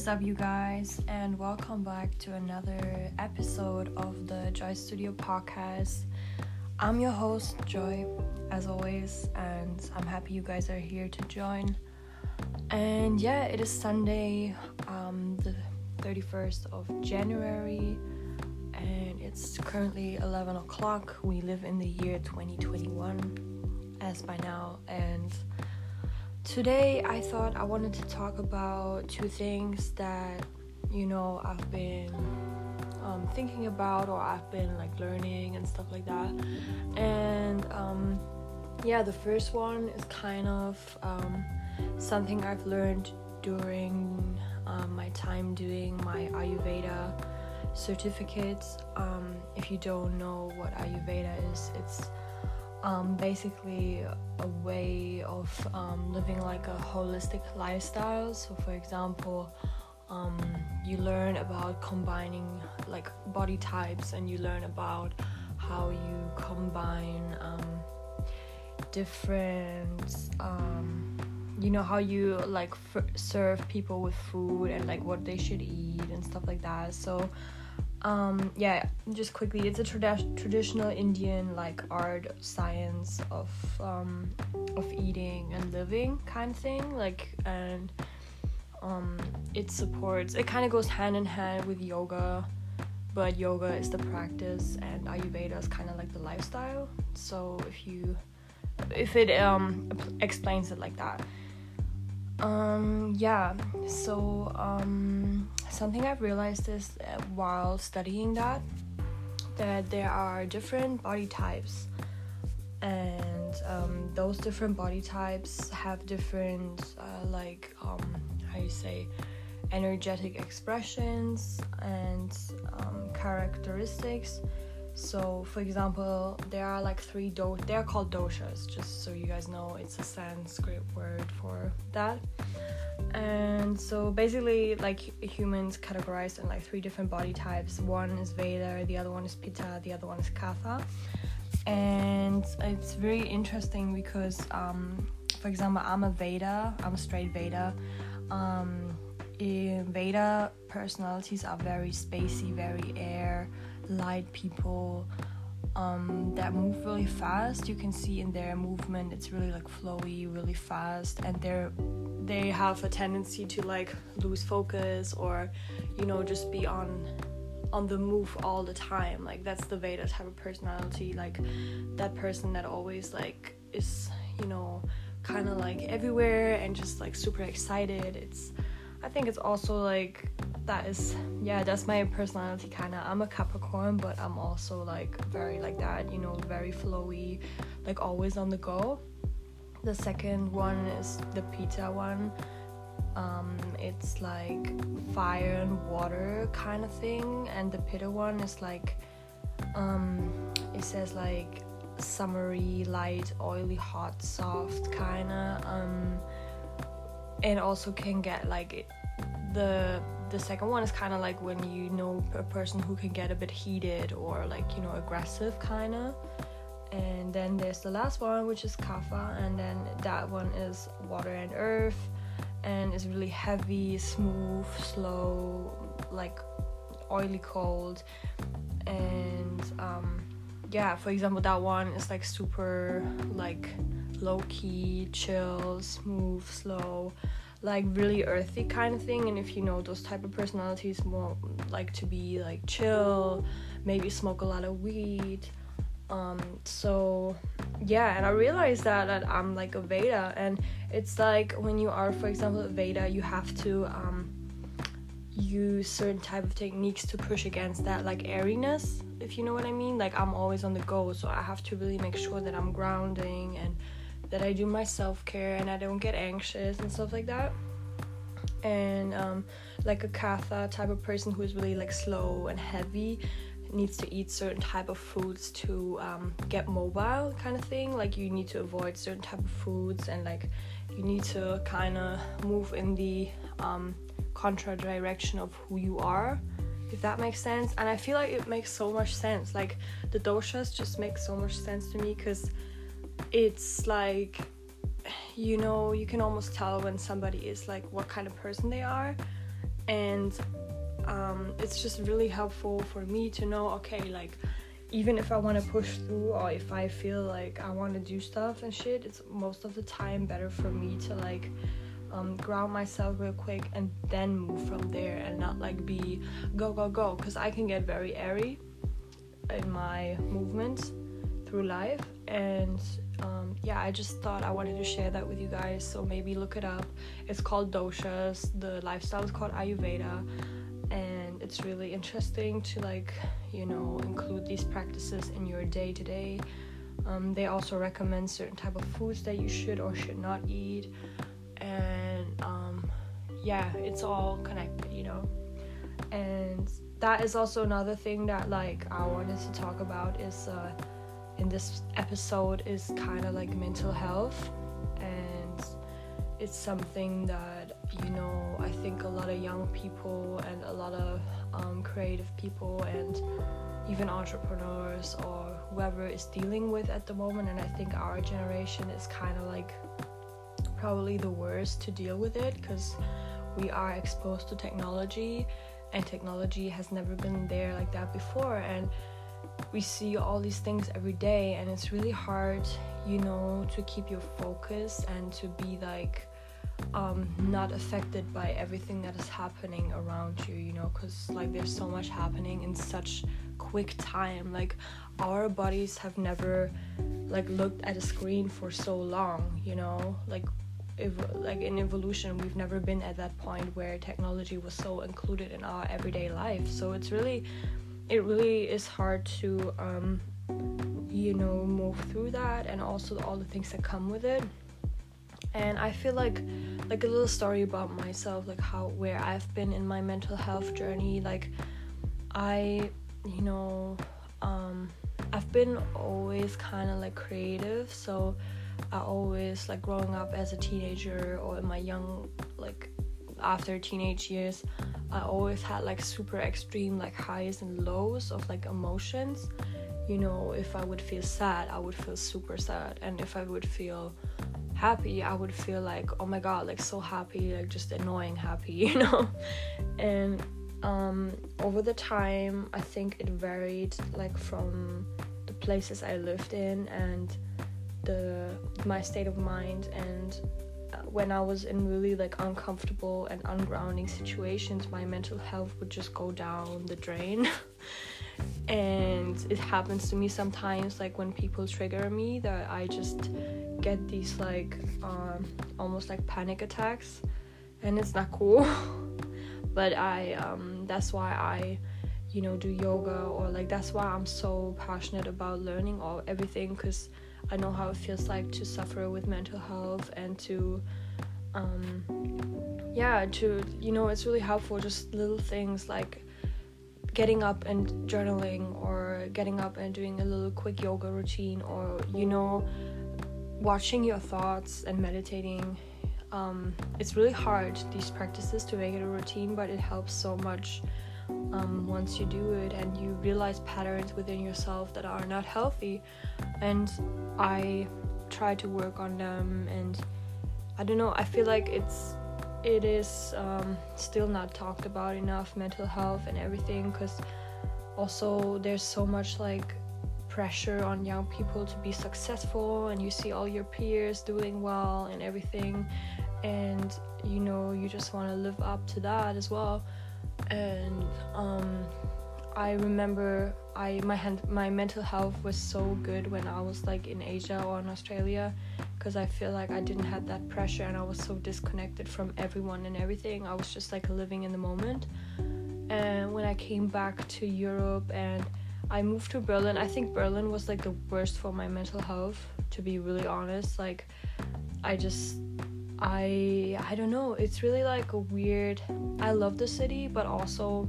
is up, you guys, and welcome back to another episode of the Joy Studio podcast. I'm your host, Joy, as always, and I'm happy you guys are here to join. And yeah, it is Sunday, um, the 31st of January, and it's currently 11 o'clock. We live in the year 2021, as by now, and Today, I thought I wanted to talk about two things that you know I've been um, thinking about or I've been like learning and stuff like that. And um, yeah, the first one is kind of um, something I've learned during um, my time doing my Ayurveda certificates. Um, if you don't know what Ayurveda is, it's um, basically a way of um, living like a holistic lifestyle. So, for example, um, you learn about combining like body types and you learn about how you combine um, different um, you know how you like f- serve people with food and like what they should eat and stuff like that so um yeah just quickly it's a trad- traditional indian like art science of um of eating and living kind of thing like and um it supports it kind of goes hand in hand with yoga but yoga is the practice and ayurveda is kind of like the lifestyle. So if you if it um explains it like that. Um yeah so um something I've realized is while studying that that there are different body types. And um, those different body types have different uh, like um, how you say energetic expressions and um, characteristics so for example there are like three do they're called doshas just so you guys know it's a sanskrit word for that. And so basically like humans categorized in like three different body types. One is vata the other one is pitta the other one is kapha and it's very interesting because um, for example i'm a vata i'm a straight vata um, vata personalities are very spacey very air light people um, that move really fast. You can see in their movement, it's really like flowy, really fast, and they're they have a tendency to like lose focus or, you know, just be on on the move all the time. Like that's the Vata type of personality. Like that person that always like is, you know, kind of like everywhere and just like super excited. It's I think it's also like that is yeah that's my personality kind of i'm a capricorn but i'm also like very like that you know very flowy like always on the go. The second one is the pitta one. Um, it's like fire and water kind of thing and the pitta one is like um, it says like summery light oily hot soft kind of um, and also can get like the the second one is kind of like when you know a person who can get a bit heated or like you know aggressive kind of and then there's the last one which is kapha and then that one is water and earth. And it's really heavy smooth slow like oily cold. And um yeah for example that one is like super like low key chill smooth slow like really earthy kind of thing and if you know those type of personalities more like to be like chill maybe smoke a lot of weed. Um so yeah and i realized that, that i'm like a vata and it's like when you are for example a vata you have to um use certain type of techniques to push against that like airiness if you know what i mean. Like i'm always on the go so i have to really make sure that i'm grounding and that I do my self care and I don't get anxious and stuff like that. And um, like a kapha type of person who is really like slow and heavy needs to eat certain type of foods to um, get mobile kind of thing. Like you need to avoid certain type of foods and like you need to kind of move in the um, contra direction of who you are if that makes sense. And i feel like it makes so much sense. Like the doshas just make so much sense to me because it's like you know you can almost tell when somebody is like what kind of person they are. And um, it's just really helpful for me to know okay like even if I want to push through or if I feel like I want to do stuff and shit, it's most of the time better for me to like um, ground myself real quick and then move from there and not like be go go go. Because I can get very airy in my movements through life and um, yeah I just thought I wanted to share that with you guys so maybe look it up. It's called doshas the lifestyle is called Ayurveda and it's really interesting to like you know include these practices in your day to day. They also recommend certain type of foods that you should or should not eat and um, yeah it's all connected you know? And that is also another thing that like i wanted to talk about is uh, in this episode is kind of like mental health and it's something that you know i think a lot of young people and a lot of um, creative people and even entrepreneurs or whoever is dealing with at the moment and i think our generation is kind of like probably the worst to deal with it because we are exposed to technology and technology has never been there like that before and we see all these things every day and it's really hard you know to keep your focus and to be like um, not affected by everything that is happening around you you know because like there's so much happening in such quick time. Like our bodies have never like looked at a screen for so long you know? Like ev- like in evolution we've never been at that point where technology was so included in our everyday life. So it's really it really is hard to um, you know move through that and also all the things that come with it. And i feel like like a little story about myself like how where i've been in my mental health journey like i you know um i've been always kind of like creative. So i always like growing up as a teenager or in my young like after teenage years i always had like super extreme like highs and lows of like emotions. You know if i would feel sad i would feel super sad and if i would feel happy i would feel like oh my god like so happy like just annoying happy you know? And um over the time i think it varied like from the places i lived in and the my state of mind and when I was in really like uncomfortable and ungrounding situations, my mental health would just go down the drain. and it happens to me sometimes, like when people trigger me, that I just get these like um, almost like panic attacks, and it's not cool. but I, um, that's why I you know do yoga or like that's why i'm so passionate about learning all everything because I know how it feels like to suffer with mental health and to um yeah, to you know, it's really helpful just little things like getting up and journaling or getting up and doing a little quick yoga routine or you know watching your thoughts and meditating. Um, it's really hard these practices to make it a routine but it helps so much um, once you do it and you realize patterns within yourself that are not healthy. And i try to work on them and i don't know i feel like it's it is um, still not talked about enough mental health and everything because also there's so much like pressure on young people to be successful and you see all your peers doing well and everything and you know you just want to live up to that as well. And um, I remember I my hand, my mental health was so good when I was like in Asia or in Australia because I feel like I didn't have that pressure and I was so disconnected from everyone and everything. I was just like living in the moment. And when I came back to Europe and I moved to Berlin, I think Berlin was like the worst for my mental health to be really honest. Like I just I I don't know. It's really like a weird. I love the city, but also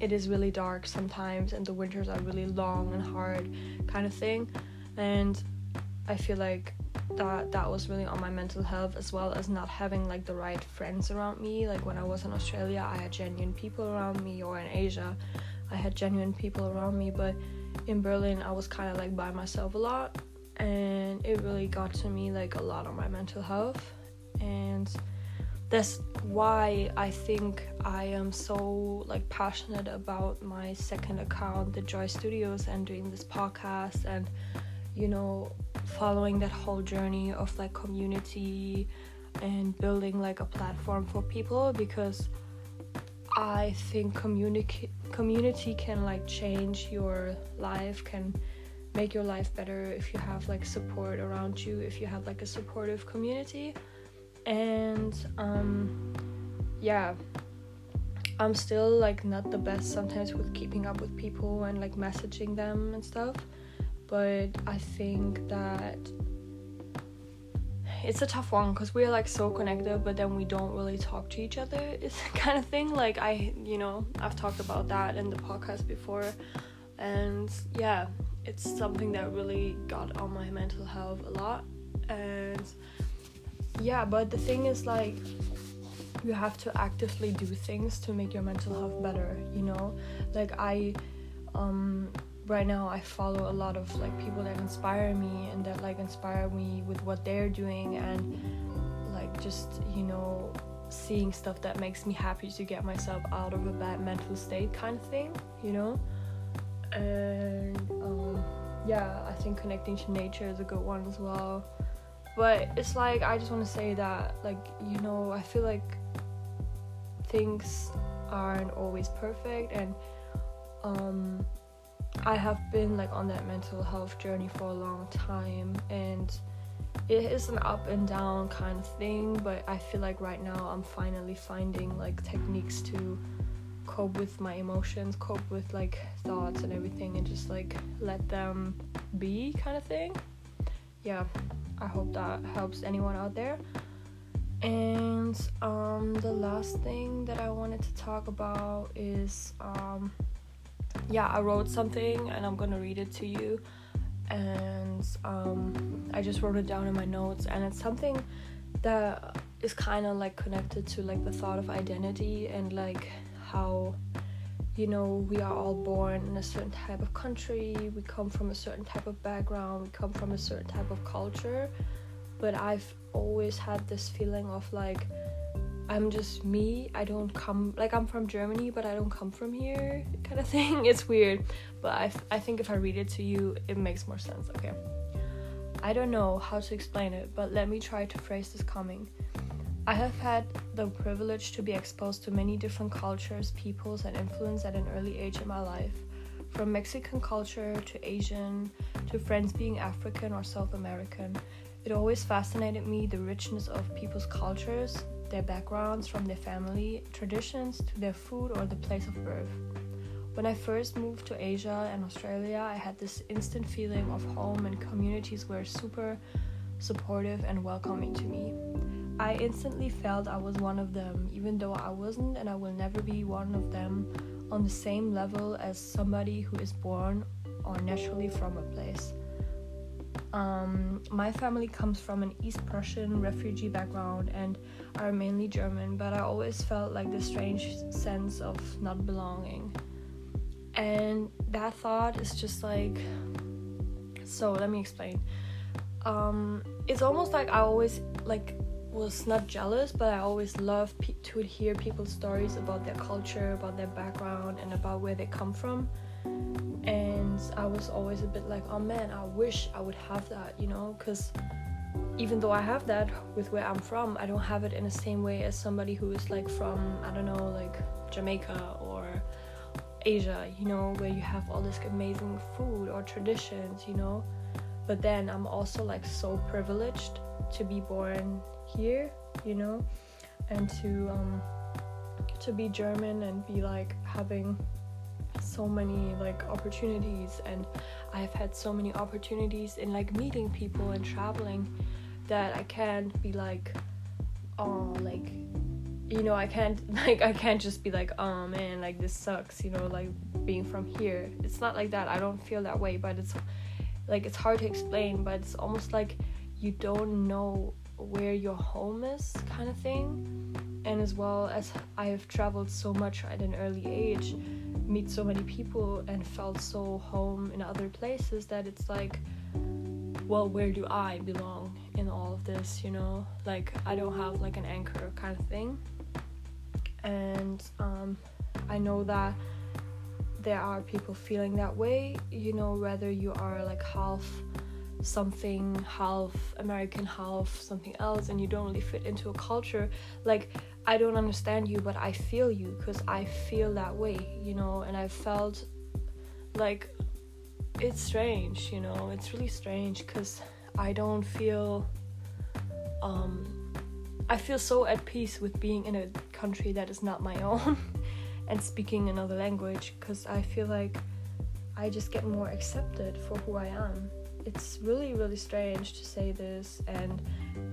it is really dark sometimes, and the winters are really long and hard, kind of thing. And I feel like that that was really on my mental health as well as not having like the right friends around me. Like when I was in Australia, I had genuine people around me, or in Asia, I had genuine people around me, but in Berlin, I was kind of like by myself a lot, and it really got to me like a lot on my mental health and that's why I think I am so like passionate about my second account, the Joy Studios, and doing this podcast and you know following that whole journey of like community and building like a platform for people because I think community community can like change your life can make your life better if you have like support around you if you have like a supportive community. And um yeah i'm still like not the best sometimes with keeping up with people and like messaging them and stuff but i think that it's a tough one because we're like so connected but then we don't really talk to each other. It's kind of thing like i you know i've talked about that in the podcast before. And yeah it's something that really got on my mental health a lot. And yeah but the thing is like you have to actively do things to make your mental health better you know? Like i um right now i follow a lot of like people that inspire me and that like inspire me with what they're doing and like just you know seeing stuff that makes me happy to get myself out of a bad mental state kind of thing you know? And um yeah i think connecting to nature is a good one as well. But it's like i just want to say that like you know i feel like things aren't always perfect and um i have been like on that mental health journey for a long time and it is an up and down kind of thing but i feel like right now i'm finally finding like techniques to cope with my emotions cope with like thoughts and everything and just like let them be kind of thing yeah I hope that helps anyone out there. And um, the last thing that I wanted to talk about is um, yeah, I wrote something and I'm gonna read it to you. And um, I just wrote it down in my notes, and it's something that is kind of like connected to like the thought of identity and like how you know, we are all born in a certain type of country, we come from a certain type of background, we come from a certain type of culture. But I've always had this feeling of like, I'm just me. I don't come, like, I'm from Germany, but I don't come from here, kind of thing. It's weird. But I, I think if I read it to you, it makes more sense. Okay. I don't know how to explain it, but let me try to phrase this coming. I have had the privilege to be exposed to many different cultures, peoples, and influence at an early age in my life. From Mexican culture to Asian to friends being African or South American. It always fascinated me the richness of people's cultures, their backgrounds, from their family, traditions to their food or the place of birth. When I first moved to Asia and Australia, I had this instant feeling of home and communities were super supportive and welcoming to me. I instantly felt I was one of them, even though I wasn't and I will never be one of them on the same level as somebody who is born or naturally from a place. Um, my family comes from an East Prussian refugee background and are mainly German, but I always felt like this strange sense of not belonging. And that thought is just like so let me explain. Um, it's almost like I always like was not jealous, but I always loved pe- to hear people's stories about their culture, about their background, and about where they come from. I was always a bit like, oh man, I wish I would have that, you know, because even though I have that with where I'm from, I don't have it in the same way as somebody who is like from, I don't know, like Jamaica or Asia, you know, where you have all this amazing food or traditions, you know. But then I'm also like so privileged to be born here, you know, and to um, to be German and be like having so many like opportunities and I've had so many opportunities in like meeting people and traveling that I can't be like oh like you know I can't like I can't just be like oh man like this sucks you know like being from here. It's not like that. I don't feel that way but it's like it's hard to explain but it's almost like you don't know where your home is kind of thing. And as well as i have traveled so much at an early age meet so many people and felt so home in other places that it's like well where do i belong in all of this, you know? Like I don't have like an anchor kind of thing. And um I know that there are people feeling that way, you know, whether you are like half something, half American, half something else, and you don't really fit into a culture. Like, I don't understand you, but I feel you because I feel that way, you know, and I felt like it's strange, you know, it's really strange because I don't feel, um, I feel so at peace with being in a country that is not my own and speaking another language because I feel like I just get more accepted for who I am. It's really really strange to say this and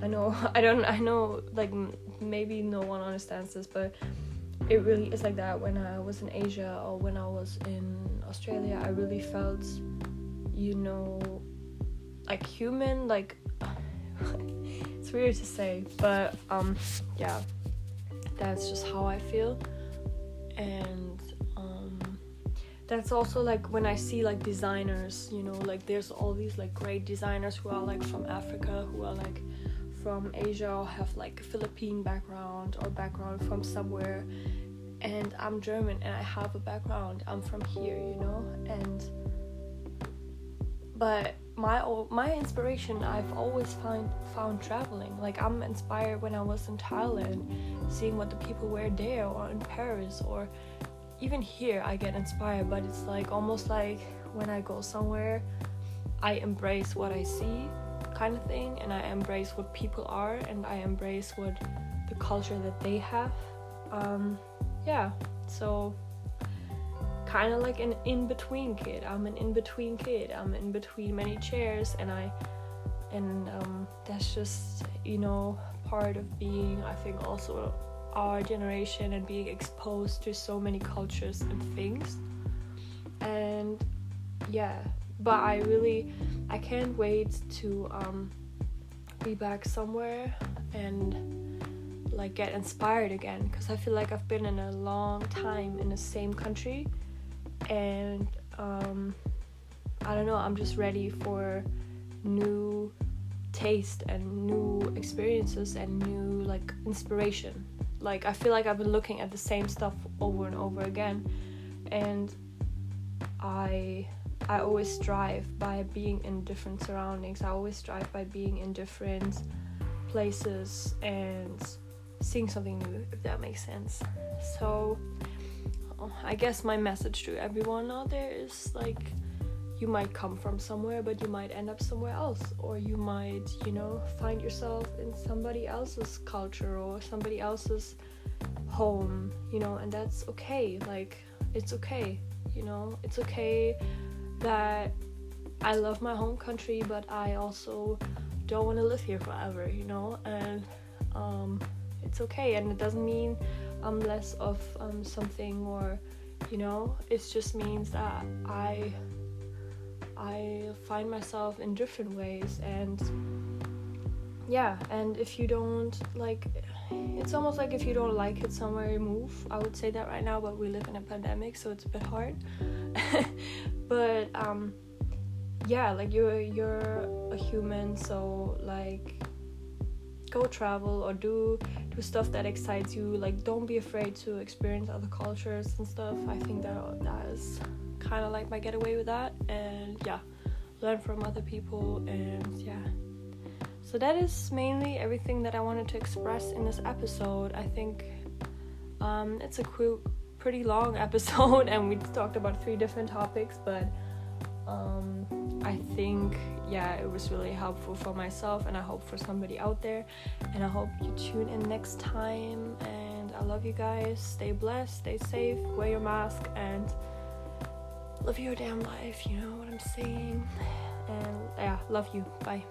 I know I don't I know like maybe no one understands this but it really is like that. When I was in Asia or when I was in Australia I really felt you know like human like it's weird to say but um yeah that's just how I feel. And that's also like when I see like designers, you know, like there's all these like great designers who are like from Africa, who are like from Asia or have like a Philippine background or background from somewhere. And I'm German and I have a background. I'm from here, you know, and but my my inspiration I've always found found traveling. Like I'm inspired when I was in Thailand, seeing what the people wear there, or in Paris, or even here I get inspired. But it's like almost like when I go somewhere, I embrace what I see, kind of thing, and I embrace what people are, and I embrace what the culture that they have. Um, yeah, so kind of like an in between kid. I'm an in between kid. I'm in between many chairs, and I, and um, that's just you know part of being. I think also our generation and being exposed to so many cultures and things. And yeah, but I really, I can't wait to um, be back somewhere and like get inspired again because I feel like I've been in a long time in the same country and um, I don't know, I'm just ready for new taste and new experiences and new like inspiration. Like I feel like I've been looking at the same stuff over and over again and I I always strive by being in different surroundings. I always strive by being in different places and seeing something new if that makes sense. So I guess my message to everyone out there is like you might come from somewhere but you might end up somewhere else. Or you might you know find yourself in somebody else's culture or somebody else's home you know and that's okay. Like it's okay you know? It's okay that I love my home country but I also don't want to live here forever you know? And um it's okay. And it doesn't mean I'm less of um, something or you know? It just means that I I find myself in different ways and yeah and if you don't like it's almost like if you don't like it somewhere you move. I would say that right now but we live in a pandemic so it's a bit hard. But um yeah like you're you're a human so like go travel or do do stuff that excites you. Like don't be afraid to experience other cultures and stuff. I think that that is kind of like my getaway with that and yeah learn from other people and yeah so that is mainly everything that i wanted to express in this episode i think um, it's a cool, pretty long episode and we talked about three different topics but um, I think, yeah, it was really helpful for myself, and I hope for somebody out there. And I hope you tune in next time. And I love you guys. Stay blessed, stay safe, wear your mask, and live your damn life. You know what I'm saying? And yeah, love you. Bye.